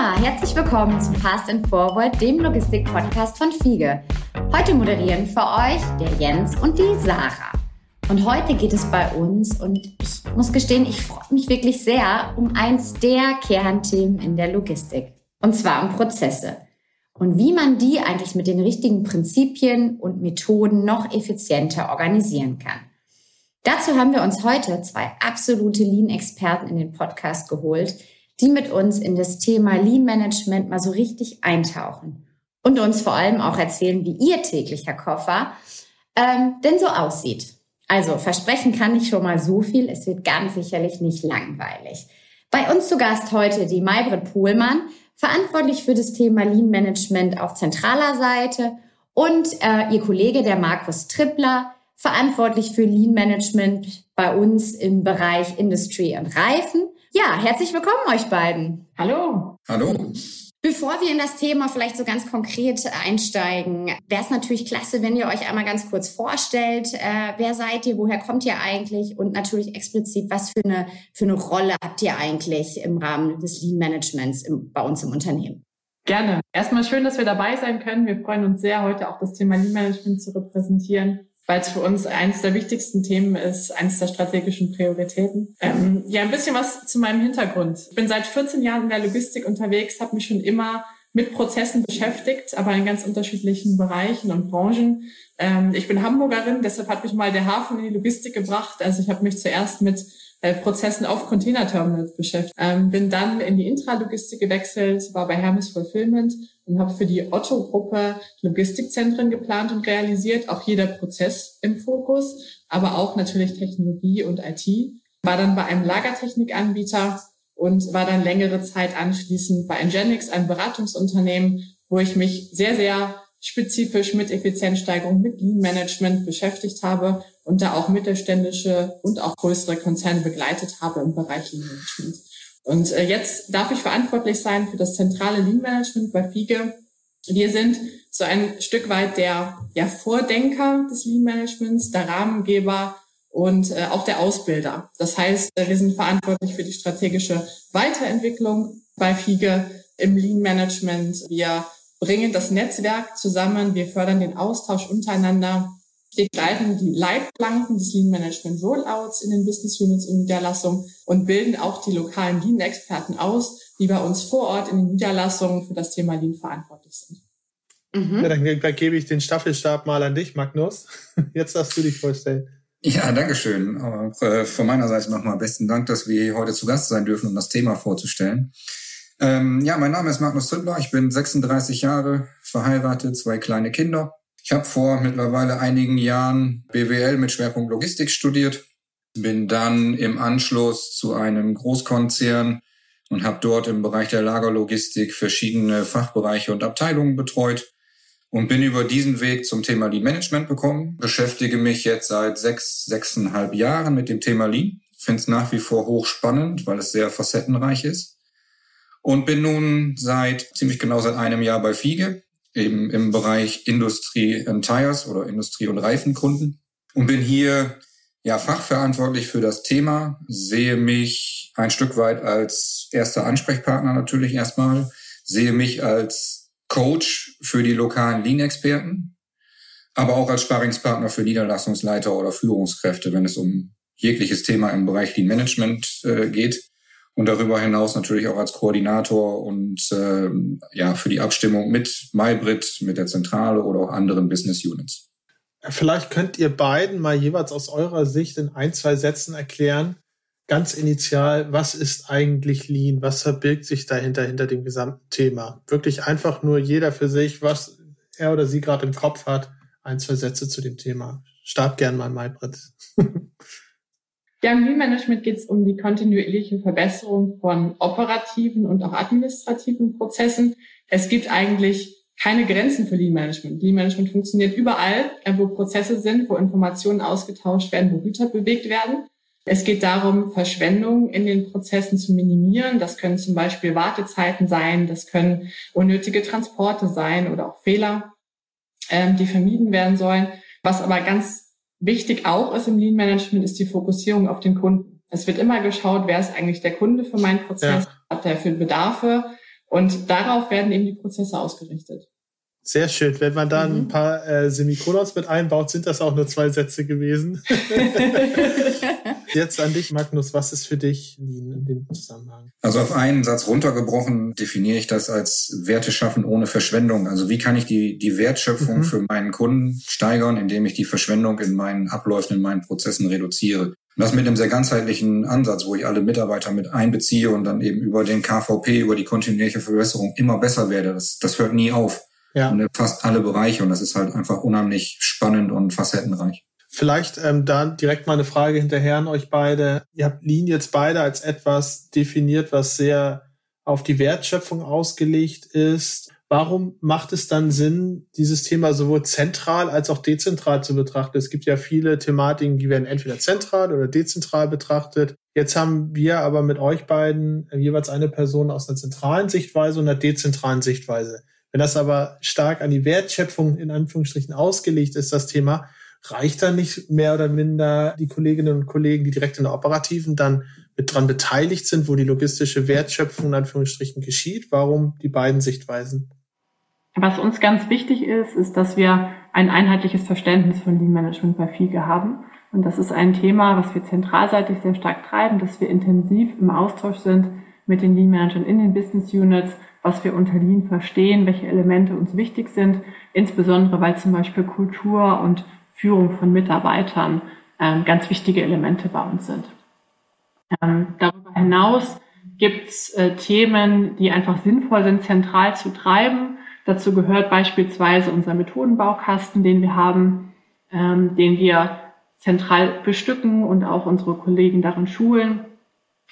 Herzlich willkommen zum Fast and Forward, dem Logistik-Podcast von Fiege. Heute moderieren für euch der Jens und die Sarah. Und heute geht es bei uns, und ich muss gestehen, ich freue mich wirklich sehr um eins der Kernthemen in der Logistik. Und zwar um Prozesse. Und wie man die eigentlich mit den richtigen Prinzipien und Methoden noch effizienter organisieren kann. Dazu haben wir uns heute zwei absolute Lean-Experten in den Podcast geholt, die mit uns in das Thema Lean Management mal so richtig eintauchen und uns vor allem auch erzählen, wie ihr täglicher Koffer ähm, denn so aussieht. Also versprechen kann ich schon mal so viel, es wird ganz sicherlich nicht langweilig. Bei uns zu Gast heute die Maybrit Pohlmann, verantwortlich für das Thema Lean Management auf zentraler Seite und äh, ihr Kollege der Markus Trippler, verantwortlich für Lean Management bei uns im Bereich Industry und Reifen. Ja, herzlich willkommen euch beiden. Hallo. Hallo. Bevor wir in das Thema vielleicht so ganz konkret einsteigen, wäre es natürlich klasse, wenn ihr euch einmal ganz kurz vorstellt. Äh, wer seid ihr? Woher kommt ihr eigentlich? Und natürlich explizit, was für eine, für eine Rolle habt ihr eigentlich im Rahmen des Lean Managements im, bei uns im Unternehmen? Gerne. Erstmal schön, dass wir dabei sein können. Wir freuen uns sehr, heute auch das Thema Lean Management zu repräsentieren weil es für uns eines der wichtigsten Themen ist, eines der strategischen Prioritäten. Ähm, ja, ein bisschen was zu meinem Hintergrund. Ich bin seit 14 Jahren in der Logistik unterwegs, habe mich schon immer mit Prozessen beschäftigt, aber in ganz unterschiedlichen Bereichen und Branchen. Ähm, ich bin Hamburgerin, deshalb hat mich mal der Hafen in die Logistik gebracht. Also ich habe mich zuerst mit äh, Prozessen auf Containerterminals beschäftigt. Ähm, bin dann in die Intralogistik gewechselt, war bei Hermes Fulfillment und habe für die Otto-Gruppe Logistikzentren geplant und realisiert. Auch jeder Prozess im Fokus, aber auch natürlich Technologie und IT. War dann bei einem Lagertechnikanbieter und war dann längere Zeit anschließend bei Ngenix, einem Beratungsunternehmen, wo ich mich sehr, sehr spezifisch mit Effizienzsteigerung, mit Lean Management beschäftigt habe und da auch mittelständische und auch größere Konzerne begleitet habe im Bereich Lean Management. Und äh, jetzt darf ich verantwortlich sein für das zentrale Lean Management bei FIGE. Wir sind so ein Stück weit der ja, Vordenker des Lean Managements, der Rahmengeber und äh, auch der Ausbilder. Das heißt, äh, wir sind verantwortlich für die strategische Weiterentwicklung bei FIGE im Lean Management. Wir bringen das Netzwerk zusammen, wir fördern den Austausch untereinander wir greifen die Leitplanken des Lean Management Rollouts in den Business Units und Niederlassungen und bilden auch die lokalen Lean-Experten aus, die bei uns vor Ort in den Niederlassungen für das Thema Lean verantwortlich sind. Mhm. Ja, dann, dann gebe ich den Staffelstab mal an dich, Magnus. Jetzt darfst du dich vorstellen. Ja, danke schön. Auch äh, von meiner Seite nochmal besten Dank, dass wir heute zu Gast sein dürfen, um das Thema vorzustellen. Ähm, ja, mein Name ist Magnus Trippler. Ich bin 36 Jahre verheiratet, zwei kleine Kinder ich habe vor mittlerweile einigen Jahren BWL mit Schwerpunkt Logistik studiert, bin dann im Anschluss zu einem Großkonzern und habe dort im Bereich der Lagerlogistik verschiedene Fachbereiche und Abteilungen betreut und bin über diesen Weg zum Thema Lean Management gekommen, beschäftige mich jetzt seit sechs, sechseinhalb Jahren mit dem Thema Lean, finde es nach wie vor hochspannend, weil es sehr facettenreich ist. Und bin nun seit ziemlich genau seit einem Jahr bei Fiege, eben im Bereich Industrie and Tires oder Industrie- und Reifenkunden und bin hier ja fachverantwortlich für das Thema, sehe mich ein Stück weit als erster Ansprechpartner natürlich erstmal, sehe mich als Coach für die lokalen Lean-Experten, aber auch als Sparringspartner für Niederlassungsleiter oder Führungskräfte, wenn es um jegliches Thema im Bereich Lean Management äh, geht und darüber hinaus natürlich auch als Koordinator und äh, ja für die Abstimmung mit MyBrit, mit der Zentrale oder auch anderen Business Units. Vielleicht könnt ihr beiden mal jeweils aus eurer Sicht in ein, zwei Sätzen erklären, ganz initial, was ist eigentlich Lean? Was verbirgt sich dahinter, hinter dem gesamten Thema? Wirklich einfach nur jeder für sich, was er oder sie gerade im Kopf hat, ein, zwei Sätze zu dem Thema. Start gern mal, MyBrit. Ja, im Lean Management geht es um die kontinuierliche Verbesserung von operativen und auch administrativen Prozessen. Es gibt eigentlich keine Grenzen für Lean Management. Lean Management funktioniert überall, äh, wo Prozesse sind, wo Informationen ausgetauscht werden, wo Güter bewegt werden. Es geht darum, Verschwendung in den Prozessen zu minimieren. Das können zum Beispiel Wartezeiten sein, das können unnötige Transporte sein oder auch Fehler, ähm, die vermieden werden sollen. Was aber ganz Wichtig auch ist im Lean Management ist die Fokussierung auf den Kunden. Es wird immer geschaut, wer ist eigentlich der Kunde für meinen Prozess, ja. hat der für Bedarfe Und darauf werden eben die Prozesse ausgerichtet. Sehr schön. Wenn man da mhm. ein paar äh, Semikolons mit einbaut, sind das auch nur zwei Sätze gewesen. Jetzt an dich, Magnus. Was ist für dich Lean in dem Zusammenhang? Also auf einen Satz runtergebrochen definiere ich das als Werte schaffen ohne Verschwendung. Also wie kann ich die, die Wertschöpfung mhm. für meinen Kunden steigern, indem ich die Verschwendung in meinen Abläufen, in meinen Prozessen reduziere? Und das mit einem sehr ganzheitlichen Ansatz, wo ich alle Mitarbeiter mit einbeziehe und dann eben über den KVP, über die kontinuierliche Verbesserung immer besser werde. Das, das hört nie auf ja. und fast alle Bereiche. Und das ist halt einfach unheimlich spannend und facettenreich. Vielleicht ähm, dann direkt mal eine Frage hinterher an euch beide. Ihr habt Lean jetzt beide als etwas definiert, was sehr auf die Wertschöpfung ausgelegt ist. Warum macht es dann Sinn, dieses Thema sowohl zentral als auch dezentral zu betrachten? Es gibt ja viele Thematiken, die werden entweder zentral oder dezentral betrachtet. Jetzt haben wir aber mit euch beiden jeweils eine Person aus einer zentralen Sichtweise und einer dezentralen Sichtweise. Wenn das aber stark an die Wertschöpfung in Anführungsstrichen ausgelegt ist, das Thema, reicht dann nicht mehr oder minder die Kolleginnen und Kollegen, die direkt in der operativen dann mit dran beteiligt sind, wo die logistische Wertschöpfung in Anführungsstrichen geschieht? Warum die beiden Sichtweisen? Was uns ganz wichtig ist, ist, dass wir ein einheitliches Verständnis von Lean Management bei FIGE haben. Und das ist ein Thema, was wir zentralseitig sehr stark treiben, dass wir intensiv im Austausch sind mit den Lean Managern in den Business Units was wir unter Lean verstehen, welche Elemente uns wichtig sind, insbesondere weil zum Beispiel Kultur und Führung von Mitarbeitern ähm, ganz wichtige Elemente bei uns sind. Ähm, darüber hinaus gibt es äh, Themen, die einfach sinnvoll sind, zentral zu treiben. Dazu gehört beispielsweise unser Methodenbaukasten, den wir haben, ähm, den wir zentral bestücken und auch unsere Kollegen darin schulen.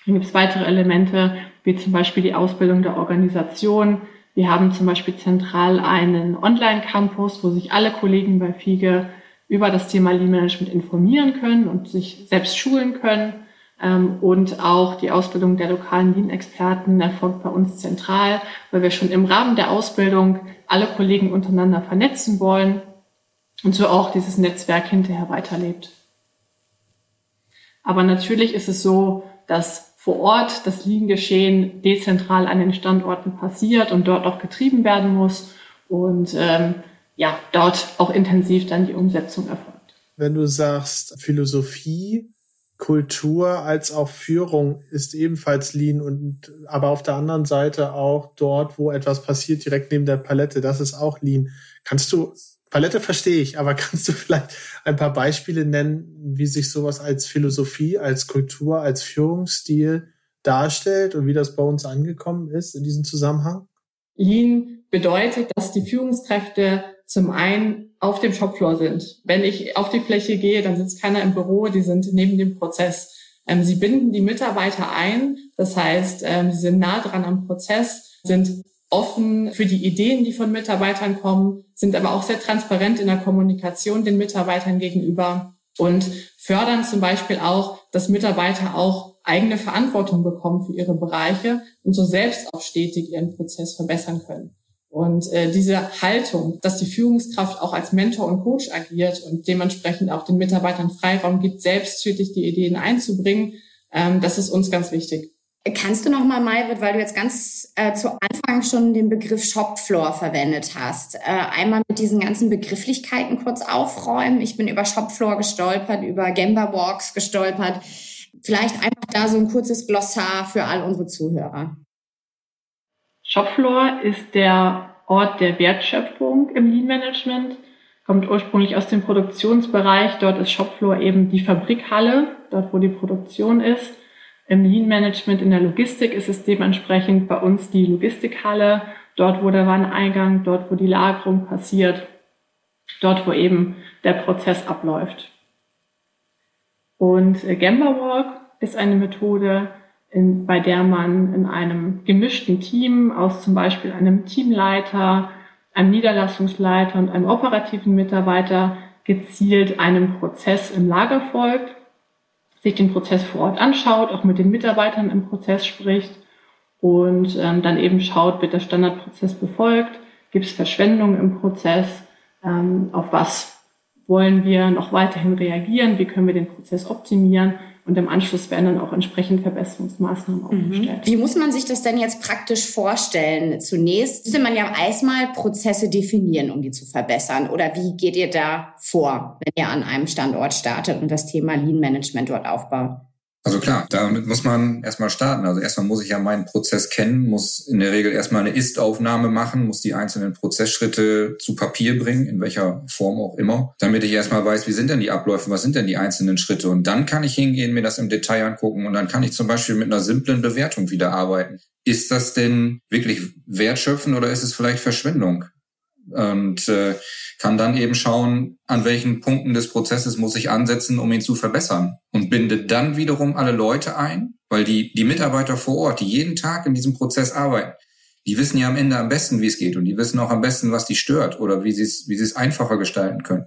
Dann gibt es weitere Elemente, wie zum Beispiel die Ausbildung der Organisation. Wir haben zum Beispiel zentral einen Online-Campus, wo sich alle Kollegen bei FIGE über das Thema Lean Management informieren können und sich selbst schulen können. Ähm, und auch die Ausbildung der lokalen Lean-Experten erfolgt bei uns zentral, weil wir schon im Rahmen der Ausbildung alle Kollegen untereinander vernetzen wollen und so auch dieses Netzwerk hinterher weiterlebt. Aber natürlich ist es so, dass vor Ort das Lean-Geschehen dezentral an den Standorten passiert und dort auch getrieben werden muss und ähm, ja, dort auch intensiv dann die Umsetzung erfolgt. Wenn du sagst, Philosophie, Kultur als auch Führung ist ebenfalls Lean und aber auf der anderen Seite auch dort, wo etwas passiert, direkt neben der Palette, das ist auch Lean. Kannst du Palette verstehe ich, aber kannst du vielleicht ein paar Beispiele nennen, wie sich sowas als Philosophie, als Kultur, als Führungsstil darstellt und wie das bei uns angekommen ist in diesem Zusammenhang? Lean bedeutet, dass die Führungskräfte zum einen auf dem Shopfloor sind. Wenn ich auf die Fläche gehe, dann sitzt keiner im Büro, die sind neben dem Prozess. Ähm, sie binden die Mitarbeiter ein, das heißt, ähm, sie sind nah dran am Prozess, sind offen für die Ideen, die von Mitarbeitern kommen, sind aber auch sehr transparent in der Kommunikation den Mitarbeitern gegenüber und fördern zum Beispiel auch, dass Mitarbeiter auch eigene Verantwortung bekommen für ihre Bereiche und so selbst auch stetig ihren Prozess verbessern können. Und äh, diese Haltung, dass die Führungskraft auch als Mentor und Coach agiert und dementsprechend auch den Mitarbeitern Freiraum gibt, selbsttätig die Ideen einzubringen, ähm, das ist uns ganz wichtig. Kannst du noch mal, Maybrit, weil du jetzt ganz äh, zu Anfang schon den Begriff Shopfloor verwendet hast, äh, einmal mit diesen ganzen Begrifflichkeiten kurz aufräumen? Ich bin über Shopfloor gestolpert, über Gemba Walks gestolpert. Vielleicht einfach da so ein kurzes Glossar für all unsere Zuhörer. Shopfloor ist der Ort der Wertschöpfung im Lean Management, kommt ursprünglich aus dem Produktionsbereich. Dort ist Shopfloor eben die Fabrikhalle, dort wo die Produktion ist. Im Lean Management in der Logistik ist es dementsprechend bei uns die Logistikhalle, dort wo der Wareneingang, dort wo die Lagerung passiert, dort wo eben der Prozess abläuft. Und äh, Gemba Walk ist eine Methode, in, bei der man in einem gemischten Team aus zum Beispiel einem Teamleiter, einem Niederlassungsleiter und einem operativen Mitarbeiter gezielt einem Prozess im Lager folgt sich den Prozess vor Ort anschaut, auch mit den Mitarbeitern im Prozess spricht und ähm, dann eben schaut, wird der Standardprozess befolgt, gibt es Verschwendung im Prozess, ähm, auf was wollen wir noch weiterhin reagieren, wie können wir den Prozess optimieren Und im Anschluss werden dann auch entsprechend Verbesserungsmaßnahmen mhm. aufgestellt. Wie muss man sich das denn jetzt praktisch vorstellen? Zunächst müsste man ja erstmal Prozesse definieren, um die zu verbessern. Oder wie geht ihr da vor, wenn ihr an einem Standort startet und das Thema Lean Management dort aufbaut? Also klar, damit muss man erstmal starten. Also erstmal muss ich ja meinen Prozess kennen, muss in der Regel erstmal eine Ist-Aufnahme machen, muss die einzelnen Prozessschritte zu Papier bringen, in welcher Form auch immer, damit ich erstmal weiß, wie sind denn die Abläufe, was sind denn die einzelnen Schritte. Und dann kann ich hingehen, mir das im Detail angucken und dann kann ich zum Beispiel mit einer simplen Bewertung wieder arbeiten. Ist das denn wirklich wertschöpfend oder ist es vielleicht Verschwendung? Und äh, kann dann eben schauen, an welchen Punkten des Prozesses muss ich ansetzen, um ihn zu verbessern. Und binde dann wiederum alle Leute ein, weil die, die Mitarbeiter vor Ort, die jeden Tag in diesem Prozess arbeiten, die wissen ja am Ende am besten, wie es geht. Und die wissen auch am besten, was die stört oder wie sie es, wie sie es einfacher gestalten können.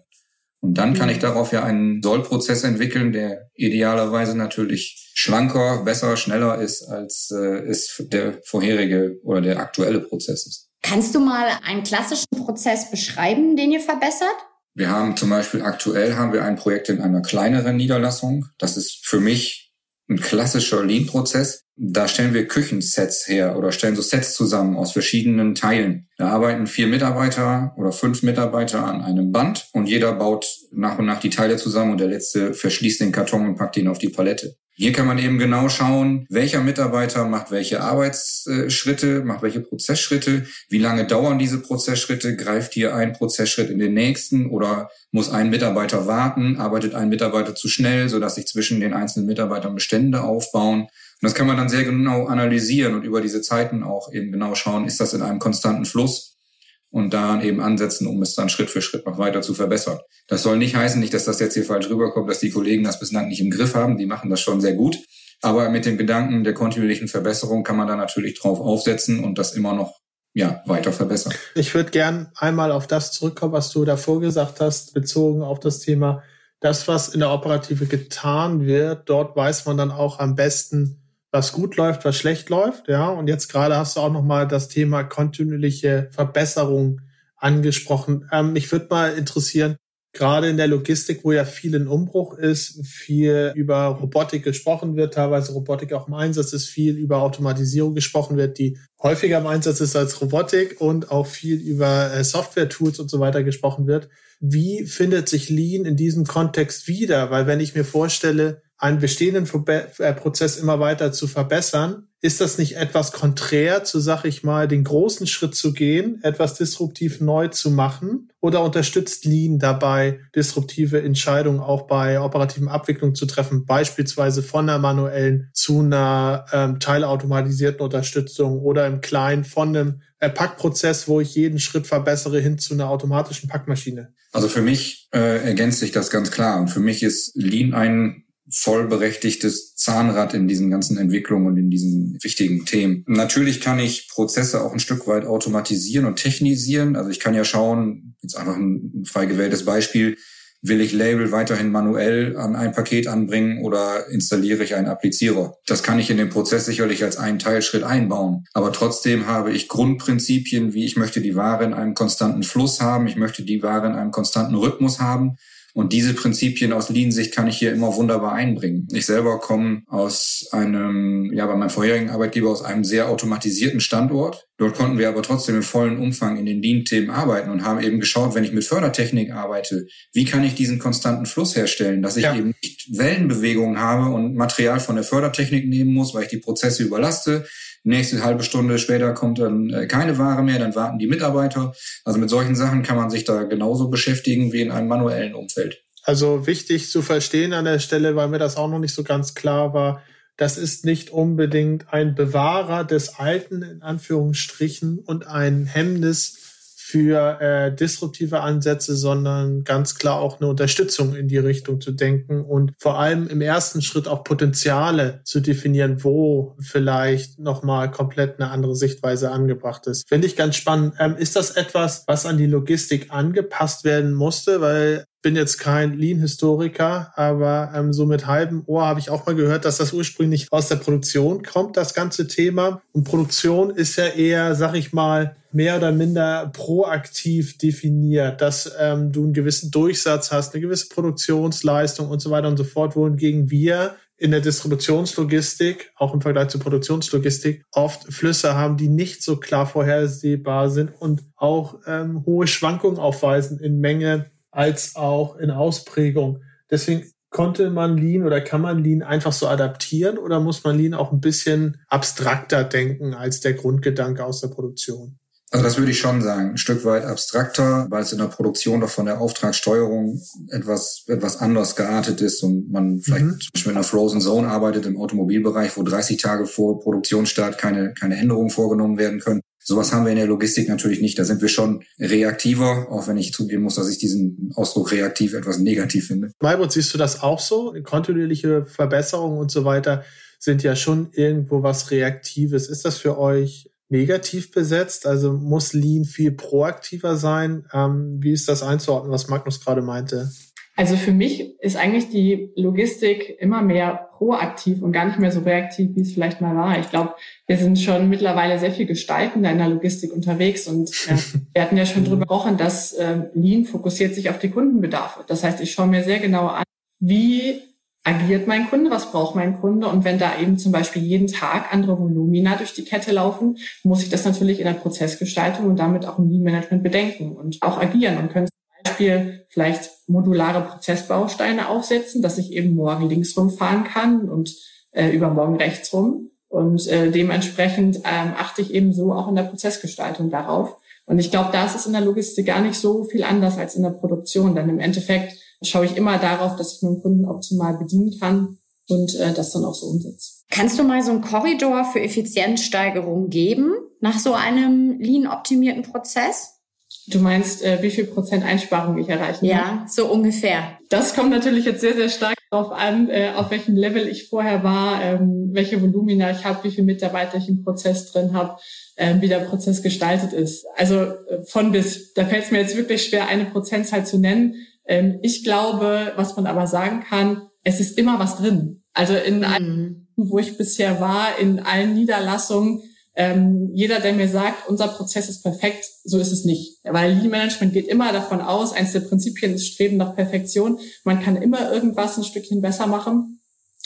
Und dann kann ich mhm. darauf ja einen Sollprozess entwickeln, der idealerweise natürlich schlanker, besser, schneller ist, als äh, es der vorherige oder der aktuelle Prozess ist. Kannst du mal einen klassischen Prozess beschreiben, den ihr verbessert? Wir haben zum Beispiel aktuell haben wir ein Projekt in einer kleineren Niederlassung. Das ist für mich ein klassischer Lean-Prozess. Da stellen wir Küchensets her oder stellen so Sets zusammen aus verschiedenen Teilen. Da arbeiten vier Mitarbeiter oder fünf Mitarbeiter an einem Band und jeder baut nach und nach die Teile zusammen und der letzte verschließt den Karton und packt ihn auf die Palette. Hier kann man eben genau schauen, welcher Mitarbeiter macht welche Arbeitsschritte, macht welche Prozessschritte, wie lange dauern diese Prozessschritte, greift hier ein Prozessschritt in den nächsten oder muss ein Mitarbeiter warten, arbeitet ein Mitarbeiter zu schnell, sodass sich zwischen den einzelnen Mitarbeitern Bestände aufbauen. Und das kann man dann sehr genau analysieren und über diese Zeiten auch eben genau schauen, ist das in einem konstanten Fluss und daran eben ansetzen, um es dann Schritt für Schritt noch weiter zu verbessern. Das soll nicht heißen, nicht, dass das jetzt hier falsch rüberkommt, dass die Kollegen das bislang nicht im Griff haben. Die machen das schon sehr gut. Aber mit dem Gedanken der kontinuierlichen Verbesserung kann man da natürlich drauf aufsetzen und das immer noch ja, weiter verbessern. Ich würde gern einmal auf das zurückkommen, was du davor gesagt hast, bezogen auf das Thema, das, was in der Operative getan wird, dort weiß man dann auch am besten, was gut läuft, was schlecht läuft, ja. Und jetzt gerade hast du auch noch mal das Thema kontinuierliche Verbesserung angesprochen. Ähm, mich würde mal interessieren, gerade in der Logistik, wo ja viel in Umbruch ist, viel über Robotik gesprochen wird, teilweise Robotik auch im Einsatz ist, viel über Automatisierung gesprochen wird, die häufiger im Einsatz ist als Robotik und auch viel über äh, Software-Tools und so weiter gesprochen wird. Wie findet sich Lean in diesem Kontext wieder? Weil wenn ich mir vorstelle, einen bestehenden äh, Prozess immer weiter zu verbessern, ist das nicht etwas konträr zu, sag ich mal, den großen Schritt zu gehen, etwas disruptiv neu zu machen? Oder unterstützt Lean dabei, disruptive Entscheidungen auch bei operativen Abwicklungen zu treffen, beispielsweise von einer manuellen zu einer ähm, teilautomatisierten Unterstützung oder im Kleinen von einem äh, Packprozess, wo ich jeden Schritt verbessere, hin zu einer automatischen Packmaschine? Also für mich äh, ergänzt sich das ganz klar. Und für mich ist Lean ein vollberechtigtes Zahnrad in diesen ganzen Entwicklungen und in diesen wichtigen Themen. Natürlich kann ich Prozesse auch ein Stück weit automatisieren und technisieren. Also ich kann ja schauen, jetzt einfach ein frei gewähltes Beispiel, will ich Label weiterhin manuell an ein Paket anbringen oder installiere ich einen Applizierer? Das kann ich in den Prozess sicherlich als einen Teilschritt einbauen. Aber trotzdem habe ich Grundprinzipien, wie ich möchte die Ware in einem konstanten Fluss haben, ich möchte die Ware in einem konstanten Rhythmus haben und diese Prinzipien aus Lean-Sicht kann ich hier immer wunderbar einbringen. Ich selber komme aus einem, ja, bei meinem vorherigen Arbeitgeber aus einem sehr automatisierten Standort. Dort konnten wir aber trotzdem im vollen Umfang in den Lean-Themen arbeiten und haben eben geschaut, wenn ich mit Fördertechnik arbeite, wie kann ich diesen konstanten Fluss herstellen, dass ich ja. eben nicht Wellenbewegungen habe und Material von der Fördertechnik nehmen muss, weil ich die Prozesse überlaste, nächste halbe Stunde später kommt dann äh, keine Ware mehr, dann warten die Mitarbeiter. Also mit solchen Sachen kann man sich da genauso beschäftigen wie in einem manuellen Umfeld. Also wichtig zu verstehen an der Stelle, weil mir das auch noch nicht so ganz klar war, das ist nicht unbedingt ein Bewahrer des Alten in Anführungsstrichen und ein Hemmnis für äh, disruptive Ansätze, sondern ganz klar auch eine Unterstützung in die Richtung zu denken und vor allem im ersten Schritt auch Potenziale zu definieren, wo vielleicht nochmal komplett eine andere Sichtweise angebracht ist. Finde ich ganz spannend. Ähm, ist das etwas, was an die Logistik angepasst werden musste? Weil bin jetzt kein Lean-Historiker, aber ähm, so mit halbem Ohr habe ich auch mal gehört, dass das ursprünglich aus der Produktion kommt, das ganze Thema. Und Produktion ist ja eher, sag ich mal, mehr oder minder proaktiv definiert, dass ähm, du einen gewissen Durchsatz hast, eine gewisse Produktionsleistung und so weiter und so fort, wohingegen wir in der Distributionslogistik, auch im Vergleich zur Produktionslogistik, oft Flüsse haben, die nicht so klar vorhersehbar sind und auch ähm, hohe Schwankungen aufweisen in Menge als auch in Ausprägung. Deswegen konnte man Lean oder kann man Lean einfach so adaptieren oder muss man Lean auch ein bisschen abstrakter denken als der Grundgedanke aus der Produktion? Also das würde ich schon sagen, ein Stück weit abstrakter, weil es in der Produktion doch von der Auftragssteuerung etwas, etwas anders geartet ist und man vielleicht mhm. zum Beispiel in einer Frozen Zone arbeitet im Automobilbereich, wo 30 Tage vor Produktionsstart keine, keine Änderungen vorgenommen werden können. Sowas haben wir in der Logistik natürlich nicht. Da sind wir schon reaktiver, auch wenn ich zugeben muss, dass ich diesen Ausdruck reaktiv etwas negativ finde. Maibot, siehst du das auch so? Kontinuierliche Verbesserungen und so weiter sind ja schon irgendwo was Reaktives. Ist das für euch negativ besetzt? Also muss Lean viel proaktiver sein? Ähm, wie ist das einzuordnen, was Magnus gerade meinte? Also für mich ist eigentlich die Logistik immer mehr proaktiv und gar nicht mehr so reaktiv, wie es vielleicht mal war. Ich glaube, wir sind schon mittlerweile sehr viel gestaltender in der Logistik unterwegs und äh, wir hatten ja schon drüber gesprochen, dass äh, Lean fokussiert sich auf die Kundenbedarfe. Das heißt, ich schaue mir sehr genau an, wie agiert mein Kunde, was braucht mein Kunde und wenn da eben zum Beispiel jeden Tag andere Volumina durch die Kette laufen, muss ich das natürlich in der Prozessgestaltung und damit auch im Lean Management bedenken und auch agieren und können Beispiel vielleicht modulare Prozessbausteine aufsetzen, dass ich eben morgen links rumfahren kann und äh, übermorgen rechts rum und äh, dementsprechend ähm, achte ich eben so auch in der Prozessgestaltung darauf. Und ich glaube, da ist es in der Logistik gar nicht so viel anders als in der Produktion, denn im Endeffekt schaue ich immer darauf, dass ich meinen Kunden optimal bedienen kann und äh, das dann auch so umsetze. Kannst du mal so einen Korridor für Effizienzsteigerung geben nach so einem lean-optimierten Prozess? Du meinst, äh, wie viel Prozent Einsparung ich erreichen Ja, kann? so ungefähr. Das kommt natürlich jetzt sehr, sehr stark darauf an, äh, auf welchem Level ich vorher war, ähm, welche Volumina ich habe, wie viele Mitarbeiter ich im Prozess drin habe, äh, wie der Prozess gestaltet ist. Also äh, von bis. Da fällt es mir jetzt wirklich schwer, eine Prozentzahl zu nennen. Ähm, ich glaube, was man aber sagen kann, es ist immer was drin. Also in mhm. allen, wo ich bisher war, in allen Niederlassungen, ähm, jeder, der mir sagt, unser Prozess ist perfekt, so ist es nicht. Weil Lean Management geht immer davon aus, eines der Prinzipien ist Streben nach Perfektion. Man kann immer irgendwas ein Stückchen besser machen.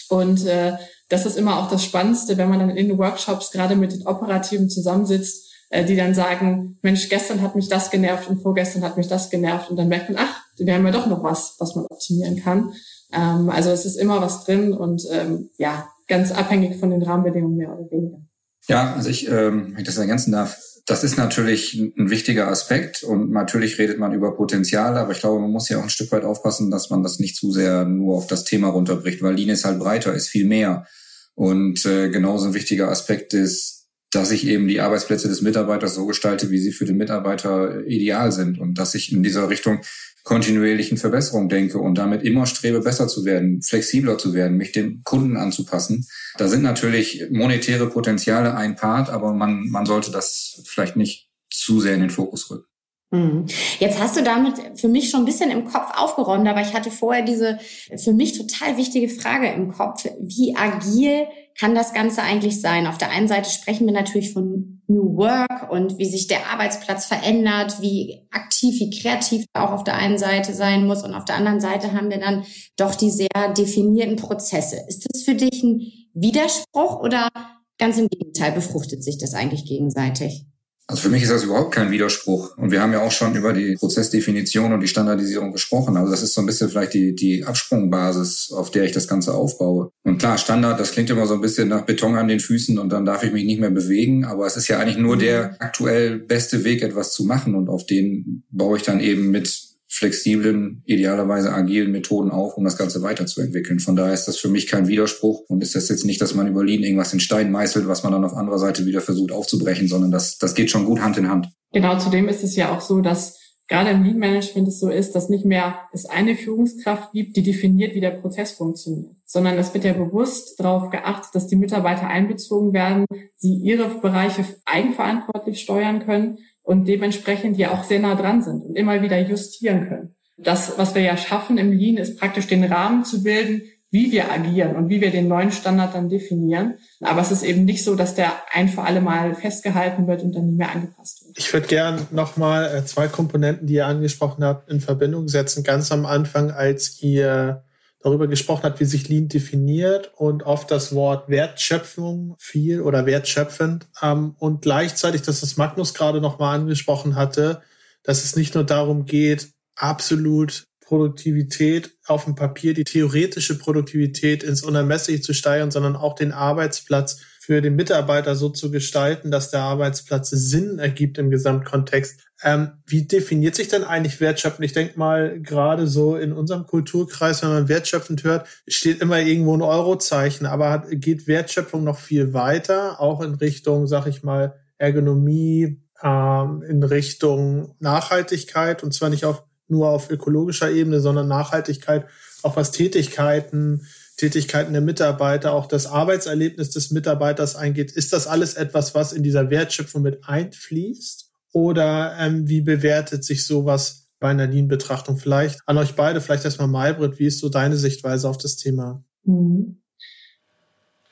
Und äh, das ist immer auch das Spannendste, wenn man dann in Workshops gerade mit den Operativen zusammensitzt, äh, die dann sagen, Mensch, gestern hat mich das genervt und vorgestern hat mich das genervt und dann merkt man, ach, wir haben ja doch noch was, was man optimieren kann. Ähm, also es ist immer was drin und ähm, ja, ganz abhängig von den Rahmenbedingungen mehr oder weniger. Ja, also ich, ähm, wenn ich das ergänzen darf, das ist natürlich ein wichtiger Aspekt und natürlich redet man über Potenziale, aber ich glaube, man muss ja auch ein Stück weit aufpassen, dass man das nicht zu sehr nur auf das Thema runterbricht, weil Lean ist halt breiter, ist viel mehr. Und äh, genauso ein wichtiger Aspekt ist, dass ich eben die Arbeitsplätze des Mitarbeiters so gestalte, wie sie für den Mitarbeiter ideal sind und dass ich in dieser Richtung kontinuierlichen Verbesserung denke und damit immer strebe, besser zu werden, flexibler zu werden, mich dem Kunden anzupassen. Da sind natürlich monetäre Potenziale ein Part, aber man, man sollte das vielleicht nicht zu sehr in den Fokus rücken. Mhm. Jetzt hast du damit für mich schon ein bisschen im Kopf aufgeräumt, aber ich hatte vorher diese für mich total wichtige Frage im Kopf. Wie agil kann das Ganze eigentlich sein? Auf der einen Seite sprechen wir natürlich von New Work und wie sich der Arbeitsplatz verändert, wie aktiv, wie kreativ auch auf der einen Seite sein muss und auf der anderen Seite haben wir dann doch die sehr definierten Prozesse. Ist das für dich ein Widerspruch oder ganz im Gegenteil befruchtet sich das eigentlich gegenseitig? Also für mich ist das überhaupt kein Widerspruch. Und wir haben ja auch schon über die Prozessdefinition und die Standardisierung gesprochen. Also das ist so ein bisschen vielleicht die, die Absprungbasis, auf der ich das Ganze aufbaue. Und klar, Standard, das klingt immer so ein bisschen nach Beton an den Füßen und dann darf ich mich nicht mehr bewegen. Aber es ist ja eigentlich nur der aktuell beste Weg, etwas zu machen. Und auf den baue ich dann eben mit flexiblen, idealerweise agilen Methoden auf, um das Ganze weiterzuentwickeln. Von daher ist das für mich kein Widerspruch und ist das jetzt nicht, dass man über Lean irgendwas in Stein meißelt, was man dann auf anderer Seite wieder versucht aufzubrechen, sondern das, das geht schon gut Hand in Hand. Genau, zudem ist es ja auch so, dass gerade im Lean Management es so ist, dass nicht mehr es eine Führungskraft gibt, die definiert, wie der Prozess funktioniert, sondern es wird ja bewusst darauf geachtet, dass die Mitarbeiter einbezogen werden, sie ihre Bereiche eigenverantwortlich steuern können und dementsprechend ja auch sehr nah dran sind und immer wieder justieren können. Das, was wir ja schaffen im Lean, ist praktisch den Rahmen zu bilden, wie wir agieren und wie wir den neuen Standard dann definieren. Aber es ist eben nicht so, dass der ein für alle Mal festgehalten wird und dann nicht mehr angepasst wird. Ich würde gern nochmal äh, zwei Komponenten, die ihr angesprochen habt, in Verbindung setzen. Ganz am Anfang, als ihr darüber gesprochen hat, wie sich Lean definiert und oft das Wort Wertschöpfung viel oder wertschöpfend ähm, und gleichzeitig, dass das Magnus gerade nochmal angesprochen hatte, dass es nicht nur darum geht, absolut Produktivität auf dem Papier, die theoretische Produktivität ins Unermessliche zu steigern, sondern auch den Arbeitsplatz für den Mitarbeiter so zu gestalten, dass der Arbeitsplatz Sinn ergibt im Gesamtkontext. Ähm, wie definiert sich denn eigentlich wertschöpfend? Ich denke mal, gerade so in unserem Kulturkreis, wenn man wertschöpfend hört, steht immer irgendwo ein Eurozeichen, aber hat, geht Wertschöpfung noch viel weiter, auch in Richtung, sag ich mal, Ergonomie, ähm, in Richtung Nachhaltigkeit und zwar nicht auf, nur auf ökologischer Ebene, sondern Nachhaltigkeit auch was Tätigkeiten Tätigkeiten der Mitarbeiter, auch das Arbeitserlebnis des Mitarbeiters eingeht. Ist das alles etwas, was in dieser Wertschöpfung mit einfließt? Oder ähm, wie bewertet sich sowas bei einer Lean-Betrachtung? Vielleicht an euch beide, vielleicht erstmal Malbrit, wie ist so deine Sichtweise auf das Thema? Mhm.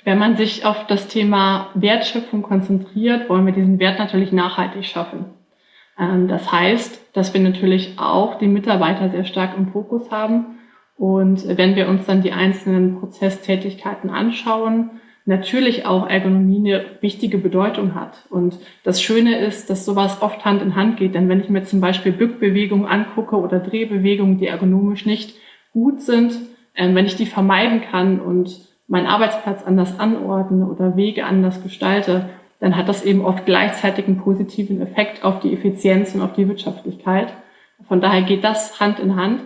Wenn man sich auf das Thema Wertschöpfung konzentriert, wollen wir diesen Wert natürlich nachhaltig schaffen. Ähm, das heißt, dass wir natürlich auch die Mitarbeiter sehr stark im Fokus haben und wenn wir uns dann die einzelnen Prozesstätigkeiten anschauen, natürlich auch Ergonomie eine wichtige Bedeutung hat. Und das Schöne ist, dass sowas oft Hand in Hand geht. Denn wenn ich mir zum Beispiel Bückbewegungen angucke oder Drehbewegungen, die ergonomisch nicht gut sind, äh, wenn ich die vermeiden kann und meinen Arbeitsplatz anders anordne oder Wege anders gestalte, dann hat das eben oft gleichzeitig einen positiven Effekt auf die Effizienz und auf die Wirtschaftlichkeit. Von daher geht das Hand in Hand.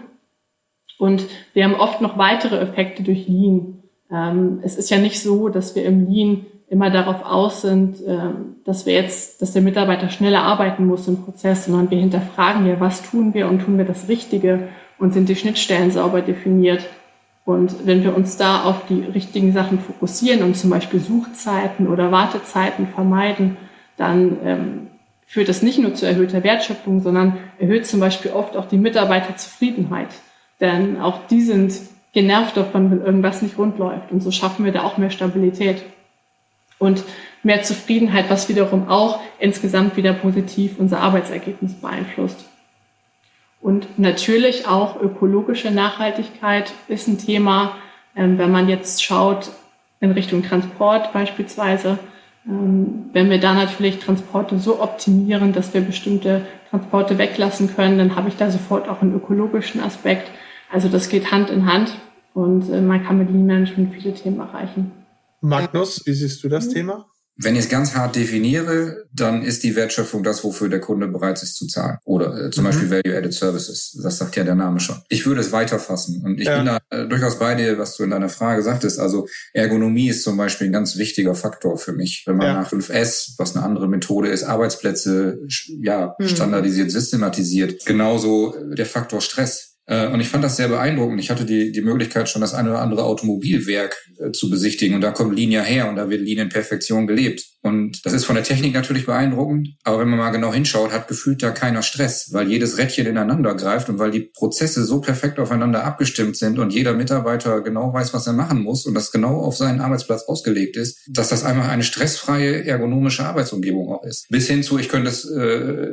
Und wir haben oft noch weitere Effekte durch Lean. Ähm, es ist ja nicht so, dass wir im Lean immer darauf aus sind, ähm, dass wir jetzt, dass der Mitarbeiter schneller arbeiten muss im Prozess, sondern wir hinterfragen ja, was tun wir und tun wir das Richtige und sind die Schnittstellen sauber definiert. Und wenn wir uns da auf die richtigen Sachen fokussieren und zum Beispiel Suchzeiten oder Wartezeiten vermeiden, dann ähm, führt das nicht nur zu erhöhter Wertschöpfung, sondern erhöht zum Beispiel oft auch die Mitarbeiterzufriedenheit. Denn auch die sind genervt davon, wenn irgendwas nicht rund läuft. Und so schaffen wir da auch mehr Stabilität und mehr Zufriedenheit, was wiederum auch insgesamt wieder positiv unser Arbeitsergebnis beeinflusst. Und natürlich auch ökologische Nachhaltigkeit ist ein Thema, ähm, wenn man jetzt schaut in Richtung Transport beispielsweise. Ähm, wenn wir da natürlich Transporte so optimieren, dass wir bestimmte Transporte weglassen können, dann habe ich da sofort auch einen ökologischen Aspekt. Also das geht Hand in Hand und äh, man kann mit Lean Management viele Themen erreichen. Magnus, wie siehst du das mhm. Thema? Wenn ich es ganz hart definiere, dann ist die Wertschöpfung das, wofür der Kunde bereit ist zu zahlen. Oder äh, zum mhm. Beispiel Value-Added Services. Das sagt ja der Name schon. Ich würde es weiterfassen. Und ich ja. bin da äh, durchaus bei dir, was du in deiner Frage sagtest. Also Ergonomie ist zum Beispiel ein ganz wichtiger Faktor für mich. Wenn man ja. nach 5S, was eine andere Methode ist, Arbeitsplätze ja, mhm. standardisiert, systematisiert. Genauso der Faktor Stress. Äh, und ich fand das sehr beeindruckend. Ich hatte die, die Möglichkeit, schon das eine oder andere Automobilwerk äh, zu besichtigen. Und da kommt ja her und da wird Lean in Perfektion gelebt. Und das ist von der Technik natürlich beeindruckend. Aber wenn man mal genau hinschaut, hat gefühlt da keiner Stress, weil jedes Rädchen ineinander greift und weil die Prozesse so perfekt aufeinander abgestimmt sind und jeder Mitarbeiter genau weiß, was er machen muss und das genau auf seinen Arbeitsplatz ausgelegt ist, dass das einfach eine stressfreie, ergonomische Arbeitsumgebung auch ist. Bis hin zu, ich könnte es äh,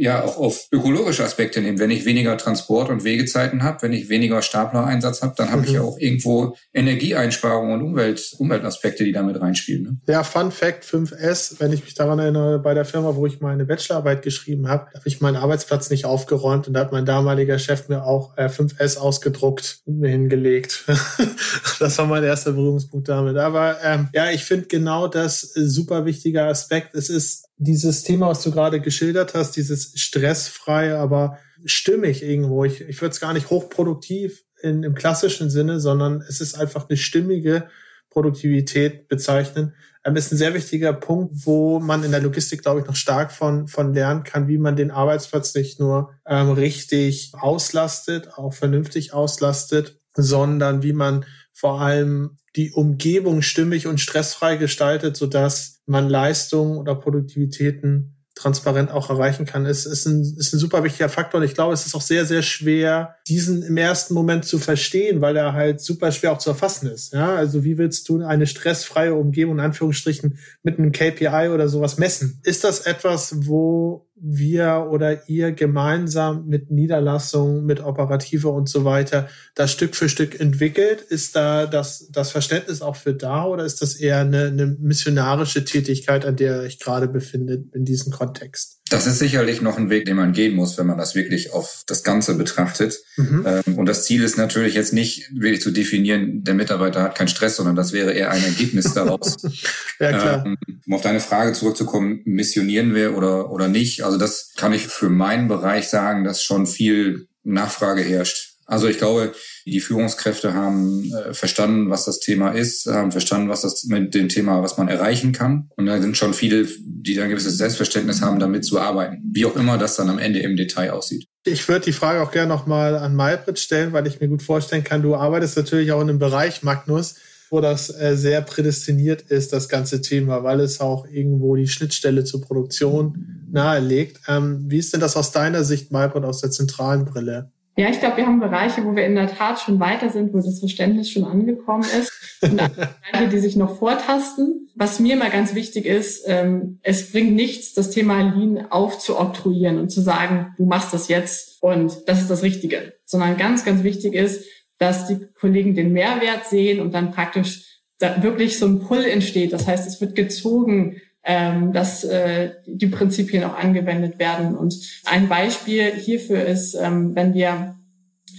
ja auch auf ökologische Aspekte nehmen. Wenn ich weniger Transport- und Wegezeiten habe, wenn ich weniger Staplereinsatz habe, dann habe mhm. ich ja auch irgendwo Energieeinsparungen und Umwelt, Umweltaspekte, die damit reinspielen. Ne? Ja, Fun Fact 5S, wenn ich mich daran erinnere, bei der Firma, wo ich meine Bachelorarbeit geschrieben habe, habe ich meinen Arbeitsplatz nicht aufgeräumt und da hat mein damaliger Chef mir auch äh, 5S ausgedruckt und mir hingelegt. das war mein erster Berührungspunkt damit. Aber ähm, ja, ich finde genau das super wichtiger Aspekt. Es ist dieses Thema, was du gerade geschildert hast, dieses stressfrei, aber stimmig irgendwo. Ich, ich würde es gar nicht hochproduktiv in, im klassischen Sinne, sondern es ist einfach eine stimmige Produktivität bezeichnen. Ähm, ist ein sehr wichtiger Punkt, wo man in der Logistik, glaube ich, noch stark von, von lernen kann, wie man den Arbeitsplatz nicht nur ähm, richtig auslastet, auch vernünftig auslastet, sondern wie man vor allem die Umgebung stimmig und stressfrei gestaltet, sodass man Leistungen oder Produktivitäten transparent auch erreichen kann, ist, ist, ein, ist ein super wichtiger Faktor. Und ich glaube, es ist auch sehr, sehr schwer, diesen im ersten Moment zu verstehen, weil er halt super schwer auch zu erfassen ist. Ja, also wie willst du eine stressfreie Umgebung in Anführungsstrichen mit einem KPI oder sowas messen? Ist das etwas, wo wir oder ihr gemeinsam mit Niederlassungen, mit Operative und so weiter das Stück für Stück entwickelt? Ist da das, das Verständnis auch für da oder ist das eher eine, eine missionarische Tätigkeit, an der ich gerade befinde in diesem Kontext? Das ist sicherlich noch ein Weg, den man gehen muss, wenn man das wirklich auf das Ganze betrachtet. Mhm. Ähm, und das Ziel ist natürlich jetzt nicht wirklich zu definieren, der Mitarbeiter hat keinen Stress, sondern das wäre eher ein Ergebnis daraus. ja, klar. Ähm, um auf deine Frage zurückzukommen, missionieren wir oder, oder nicht? Also das kann ich für meinen Bereich sagen, dass schon viel Nachfrage herrscht. Also ich glaube, die Führungskräfte haben äh, verstanden, was das Thema ist, haben verstanden, was das mit dem Thema, was man erreichen kann. Und da sind schon viele, die da ein gewisses Selbstverständnis haben, damit zu arbeiten. Wie auch immer das dann am Ende im Detail aussieht. Ich würde die Frage auch gerne nochmal an Maybrit stellen, weil ich mir gut vorstellen kann, du arbeitest natürlich auch in einem Bereich, Magnus, wo das äh, sehr prädestiniert ist, das ganze Thema, weil es auch irgendwo die Schnittstelle zur Produktion nahelegt. Ähm, wie ist denn das aus deiner Sicht, Maybrit, aus der zentralen Brille? Ja, ich glaube, wir haben Bereiche, wo wir in der Tat schon weiter sind, wo das Verständnis schon angekommen ist. Und Bereiche, die sich noch vortasten. Was mir immer ganz wichtig ist, ähm, es bringt nichts, das Thema Lean aufzuoktroyieren und zu sagen, du machst das jetzt und das ist das Richtige. Sondern ganz, ganz wichtig ist, dass die Kollegen den Mehrwert sehen und dann praktisch da wirklich so ein Pull entsteht. Das heißt, es wird gezogen, ähm, dass äh, die Prinzipien auch angewendet werden. Und ein Beispiel hierfür ist, ähm, wenn wir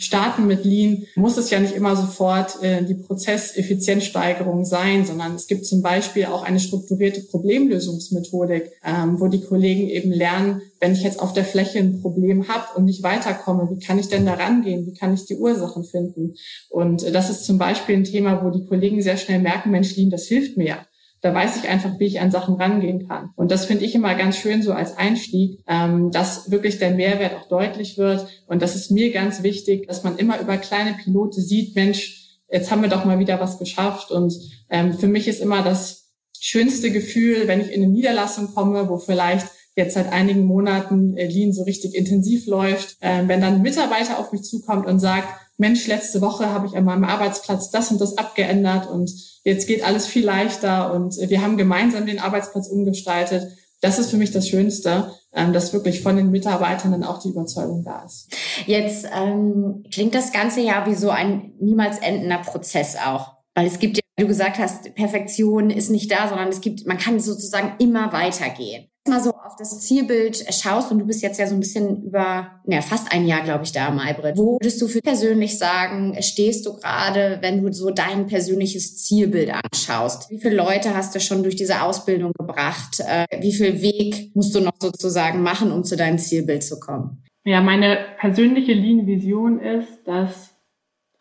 starten mit Lean, muss es ja nicht immer sofort äh, die Prozesseffizienzsteigerung sein, sondern es gibt zum Beispiel auch eine strukturierte Problemlösungsmethodik, ähm, wo die Kollegen eben lernen, wenn ich jetzt auf der Fläche ein Problem habe und nicht weiterkomme, wie kann ich denn da rangehen? Wie kann ich die Ursachen finden? Und äh, das ist zum Beispiel ein Thema, wo die Kollegen sehr schnell merken, Mensch, Lean, das hilft mir ja. Da weiß ich einfach, wie ich an Sachen rangehen kann. Und das finde ich immer ganz schön so als Einstieg, ähm, dass wirklich der Mehrwert auch deutlich wird. Und das ist mir ganz wichtig, dass man immer über kleine Pilote sieht, Mensch, jetzt haben wir doch mal wieder was geschafft. Und ähm, für mich ist immer das schönste Gefühl, wenn ich in eine Niederlassung komme, wo vielleicht jetzt seit einigen Monaten äh, Lean so richtig intensiv läuft, äh, wenn dann ein Mitarbeiter auf mich zukommt und sagt, Mensch, letzte Woche habe ich an meinem Arbeitsplatz das und das abgeändert und jetzt geht alles viel leichter und wir haben gemeinsam den Arbeitsplatz umgestaltet. Das ist für mich das Schönste, ähm, dass wirklich von den Mitarbeitern dann auch die Überzeugung da ist. Jetzt ähm, klingt das Ganze ja wie so ein niemals endender Prozess auch. Weil es gibt ja, du gesagt hast, Perfektion ist nicht da, sondern es gibt, man kann sozusagen immer weitergehen mal so auf das Zielbild schaust und du bist jetzt ja so ein bisschen über ja, fast ein Jahr, glaube ich, da, Maybrit. Wo würdest du für persönlich sagen, stehst du gerade, wenn du so dein persönliches Zielbild anschaust? Wie viele Leute hast du schon durch diese Ausbildung gebracht? Äh, wie viel Weg musst du noch sozusagen machen, um zu deinem Zielbild zu kommen? Ja, meine persönliche Lean-Vision ist, dass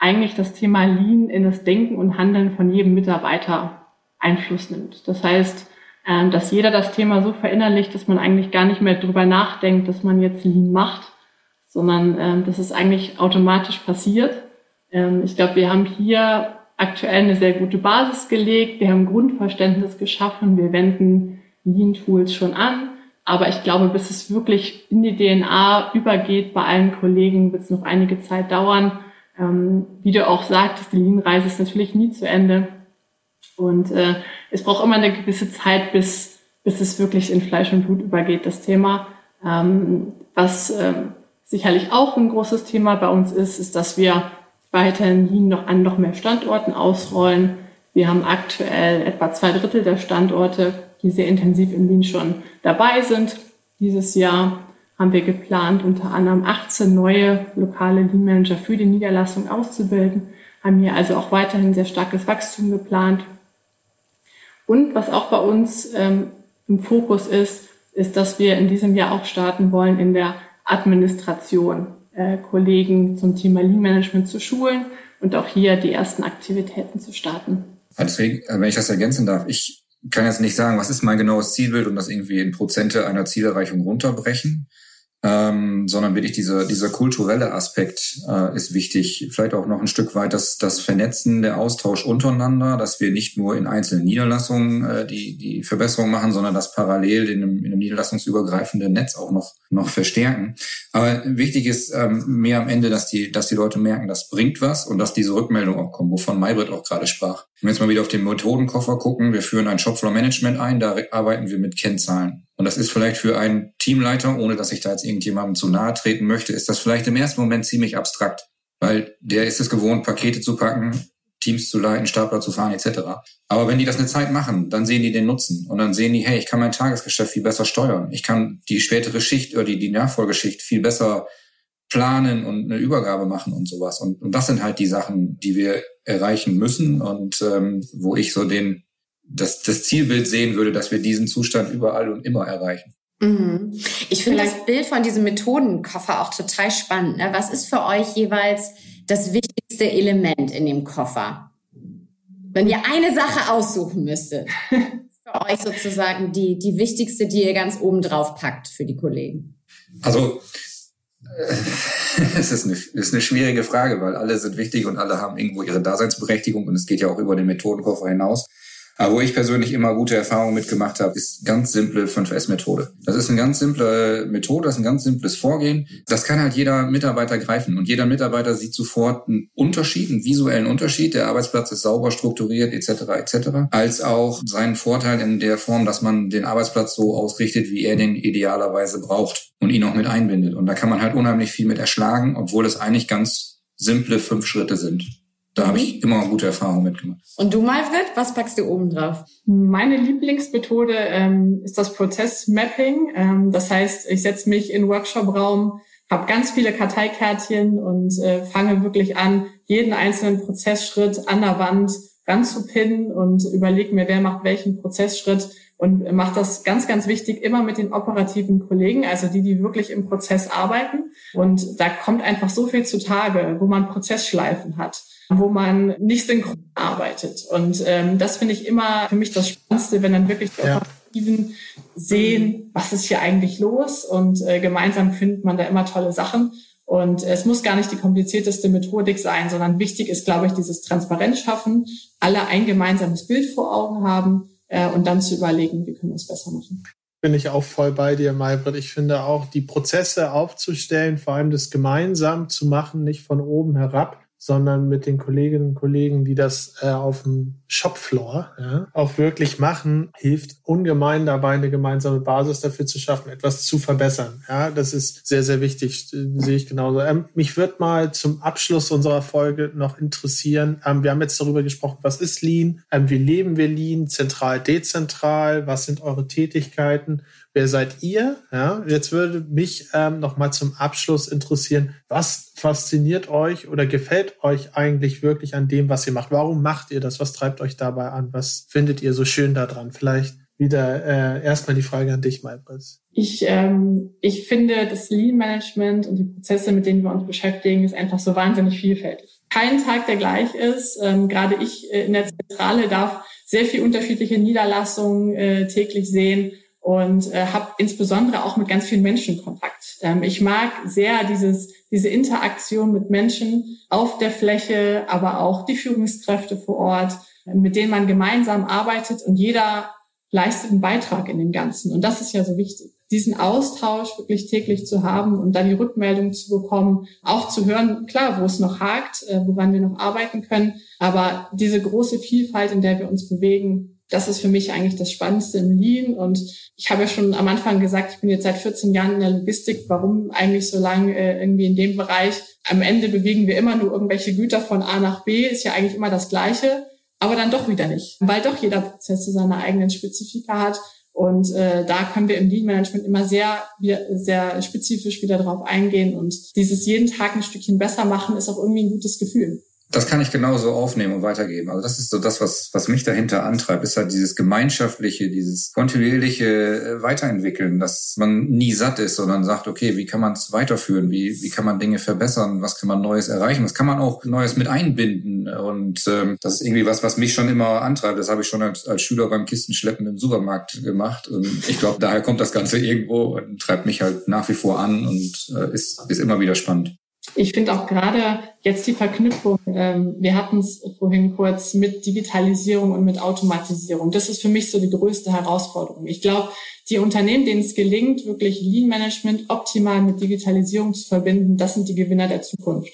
eigentlich das Thema Lean in das Denken und Handeln von jedem Mitarbeiter Einfluss nimmt. Das heißt, ähm, dass jeder das Thema so verinnerlicht, dass man eigentlich gar nicht mehr drüber nachdenkt, dass man jetzt Lean macht, sondern ähm, dass es eigentlich automatisch passiert. Ähm, ich glaube, wir haben hier aktuell eine sehr gute Basis gelegt, wir haben Grundverständnis geschaffen, wir wenden Lean-Tools schon an, aber ich glaube, bis es wirklich in die DNA übergeht bei allen Kollegen, wird es noch einige Zeit dauern. Ähm, wie du auch sagtest, die Lean-Reise ist natürlich nie zu Ende. Und äh, es braucht immer eine gewisse Zeit, bis, bis es wirklich in Fleisch und Blut übergeht, das Thema. Ähm, was ähm, sicherlich auch ein großes Thema bei uns ist, ist, dass wir weiterhin Lean noch an noch mehr Standorten ausrollen. Wir haben aktuell etwa zwei Drittel der Standorte, die sehr intensiv im Lean schon dabei sind. Dieses Jahr haben wir geplant, unter anderem 18 neue lokale Lean Manager für die Niederlassung auszubilden, haben hier also auch weiterhin sehr starkes Wachstum geplant. Und was auch bei uns ähm, im Fokus ist, ist, dass wir in diesem Jahr auch starten wollen in der Administration, äh, Kollegen zum Thema Lean Management zu schulen und auch hier die ersten Aktivitäten zu starten. Deswegen, äh, wenn ich das ergänzen darf, ich kann jetzt nicht sagen, was ist mein genaues Zielbild und das irgendwie in Prozente einer Zielerreichung runterbrechen ähm, sondern wirklich dieser, dieser kulturelle Aspekt äh, ist wichtig. Vielleicht auch noch ein Stück weit das, das Vernetzen, der Austausch untereinander, dass wir nicht nur in einzelnen Niederlassungen äh, die, die Verbesserung machen, sondern dass parallel in einem, in einem niederlassungsübergreifenden Netz auch noch noch verstärken. Aber wichtig ist ähm, mir am Ende, dass die, dass die Leute merken, das bringt was und dass diese Rückmeldung auch kommt, wovon Maybrit auch gerade sprach. Wenn wir jetzt mal wieder auf den Methodenkoffer gucken, wir führen ein Shopfloor-Management ein, da arbeiten wir mit Kennzahlen. Und das ist vielleicht für einen Teamleiter, ohne dass ich da jetzt irgendjemandem zu nahe treten möchte, ist das vielleicht im ersten Moment ziemlich abstrakt. Weil der ist es gewohnt, Pakete zu packen, Teams zu leiten, Stapler zu fahren etc. Aber wenn die das eine Zeit machen, dann sehen die den Nutzen und dann sehen die, hey, ich kann mein Tagesgeschäft viel besser steuern. Ich kann die spätere Schicht oder die, die Nachfolgeschicht viel besser planen und eine Übergabe machen und sowas. Und, und das sind halt die Sachen, die wir erreichen müssen und ähm, wo ich so den das, das Zielbild sehen würde, dass wir diesen Zustand überall und immer erreichen. Mhm. Ich finde das Bild von diesem Methodenkoffer auch total spannend. Ne? Was ist für euch jeweils das wichtigste Element in dem Koffer? Wenn ihr eine Sache aussuchen müsstet, für euch sozusagen die, die wichtigste, die ihr ganz oben drauf packt für die Kollegen? Also, äh, es ist eine, ist eine schwierige Frage, weil alle sind wichtig und alle haben irgendwo ihre Daseinsberechtigung und es geht ja auch über den Methodenkoffer hinaus. Aber wo ich persönlich immer gute Erfahrungen mitgemacht habe, ist ganz simple 5S-Methode. Das ist eine ganz simple Methode, das ist ein ganz simples Vorgehen. Das kann halt jeder Mitarbeiter greifen und jeder Mitarbeiter sieht sofort einen Unterschied, einen visuellen Unterschied. Der Arbeitsplatz ist sauber strukturiert etc. etc. Als auch seinen Vorteil in der Form, dass man den Arbeitsplatz so ausrichtet, wie er den idealerweise braucht und ihn auch mit einbindet. Und da kann man halt unheimlich viel mit erschlagen, obwohl es eigentlich ganz simple fünf Schritte sind. Da habe ich immer gute Erfahrungen mitgemacht. Und du, Malfred, was packst du oben drauf? Meine Lieblingsmethode ähm, ist das Prozessmapping. Ähm, das heißt, ich setze mich in Workshop-Raum, habe ganz viele Karteikärtchen und äh, fange wirklich an, jeden einzelnen Prozessschritt an der Wand ranzupinnen und überlege mir, wer macht welchen Prozessschritt und macht das ganz, ganz wichtig immer mit den operativen Kollegen, also die, die wirklich im Prozess arbeiten. Und da kommt einfach so viel zutage, wo man Prozessschleifen hat wo man nicht synchron arbeitet. Und ähm, das finde ich immer für mich das Spannendste, wenn dann wirklich die Operativen sehen, was ist hier eigentlich los und äh, gemeinsam findet man da immer tolle Sachen. Und es muss gar nicht die komplizierteste Methodik sein, sondern wichtig ist, glaube ich, dieses Transparenz schaffen, alle ein gemeinsames Bild vor Augen haben äh, und dann zu überlegen, wie können wir es besser machen bin ich auch voll bei dir, Maybrit. Ich finde auch, die Prozesse aufzustellen, vor allem das gemeinsam zu machen, nicht von oben herab, sondern mit den Kolleginnen und Kollegen, die das äh, auf dem Shopfloor ja, auch wirklich machen, hilft ungemein dabei, eine gemeinsame Basis dafür zu schaffen, etwas zu verbessern. Ja, das ist sehr, sehr wichtig, äh, sehe ich genauso. Ähm, mich würde mal zum Abschluss unserer Folge noch interessieren. Ähm, wir haben jetzt darüber gesprochen, was ist Lean? Ähm, wie leben wir Lean? Zentral, dezentral? Was sind eure Tätigkeiten? Wer seid ihr? Ja, jetzt würde mich ähm, noch mal zum Abschluss interessieren, was fasziniert euch oder gefällt euch eigentlich wirklich an dem, was ihr macht? Warum macht ihr das? Was treibt euch dabei an? Was findet ihr so schön daran? Vielleicht wieder äh, erstmal die Frage an dich, Malbris. Ich, ähm, ich finde, das Lean Management und die Prozesse, mit denen wir uns beschäftigen, ist einfach so wahnsinnig vielfältig. Kein Tag, der gleich ist. Ähm, gerade ich äh, in der Zentrale darf sehr viel unterschiedliche Niederlassungen äh, täglich sehen und äh, habe insbesondere auch mit ganz vielen Menschen Kontakt. Ähm, ich mag sehr dieses, diese Interaktion mit Menschen auf der Fläche, aber auch die Führungskräfte vor Ort, mit denen man gemeinsam arbeitet und jeder leistet einen Beitrag in dem Ganzen. Und das ist ja so wichtig. Diesen Austausch wirklich täglich zu haben und dann die Rückmeldung zu bekommen, auch zu hören, klar, wo es noch hakt, äh, woran wir noch arbeiten können, aber diese große Vielfalt, in der wir uns bewegen, das ist für mich eigentlich das Spannendste im Lean. Und ich habe ja schon am Anfang gesagt, ich bin jetzt seit 14 Jahren in der Logistik. Warum eigentlich so lange äh, irgendwie in dem Bereich? Am Ende bewegen wir immer nur irgendwelche Güter von A nach B, ist ja eigentlich immer das Gleiche, aber dann doch wieder nicht, weil doch jeder Prozess seine eigenen Spezifika hat. Und äh, da können wir im Lean Management immer sehr, sehr spezifisch wieder drauf eingehen. Und dieses jeden Tag ein Stückchen besser machen, ist auch irgendwie ein gutes Gefühl das kann ich genauso aufnehmen und weitergeben. Also das ist so das, was, was mich dahinter antreibt, ist halt dieses gemeinschaftliche, dieses kontinuierliche äh, Weiterentwickeln, dass man nie satt ist, sondern sagt, okay, wie kann man es weiterführen? Wie, wie kann man Dinge verbessern? Was kann man Neues erreichen? Was kann man auch Neues mit einbinden? Und ähm, das ist irgendwie was, was mich schon immer antreibt. Das habe ich schon als, als Schüler beim Kistenschleppen im Supermarkt gemacht. Und ich glaube, daher kommt das Ganze irgendwo und treibt mich halt nach wie vor an und äh, ist, ist immer wieder spannend. Ich finde auch gerade jetzt die Verknüpfung, ähm, wir hatten es vorhin kurz mit Digitalisierung und mit Automatisierung. Das ist für mich so die größte Herausforderung. Ich glaube, die Unternehmen, denen es gelingt, wirklich Lean Management optimal mit Digitalisierung zu verbinden, das sind die Gewinner der Zukunft.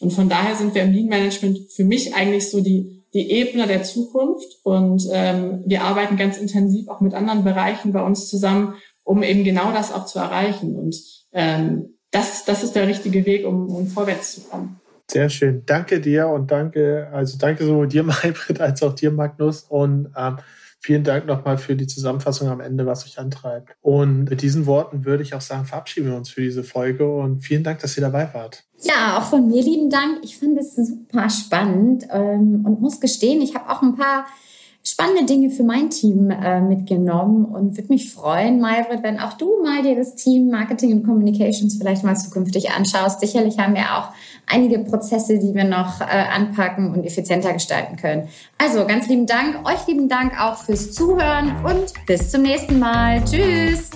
Und von daher sind wir im Lean Management für mich eigentlich so die, die Ebene der Zukunft. Und ähm, wir arbeiten ganz intensiv auch mit anderen Bereichen bei uns zusammen, um eben genau das auch zu erreichen. Und ähm, das, das ist der richtige Weg, um, um vorwärts zu kommen. Sehr schön. Danke dir und danke, also danke sowohl dir, Maybrit, als auch dir, Magnus. Und ähm, vielen Dank nochmal für die Zusammenfassung am Ende, was euch antreibt. Und mit diesen Worten würde ich auch sagen, verabschieden wir uns für diese Folge und vielen Dank, dass ihr dabei wart. Ja, auch von mir lieben Dank. Ich fand es super spannend ähm, und muss gestehen, ich habe auch ein paar spannende Dinge für mein Team äh, mitgenommen und würde mich freuen, Maybrit, wenn auch du mal dir das Team Marketing und Communications vielleicht mal zukünftig anschaust. Sicherlich haben wir auch einige Prozesse, die wir noch äh, anpacken und effizienter gestalten können. Also ganz lieben Dank, euch lieben Dank auch fürs Zuhören und bis zum nächsten Mal. Tschüss!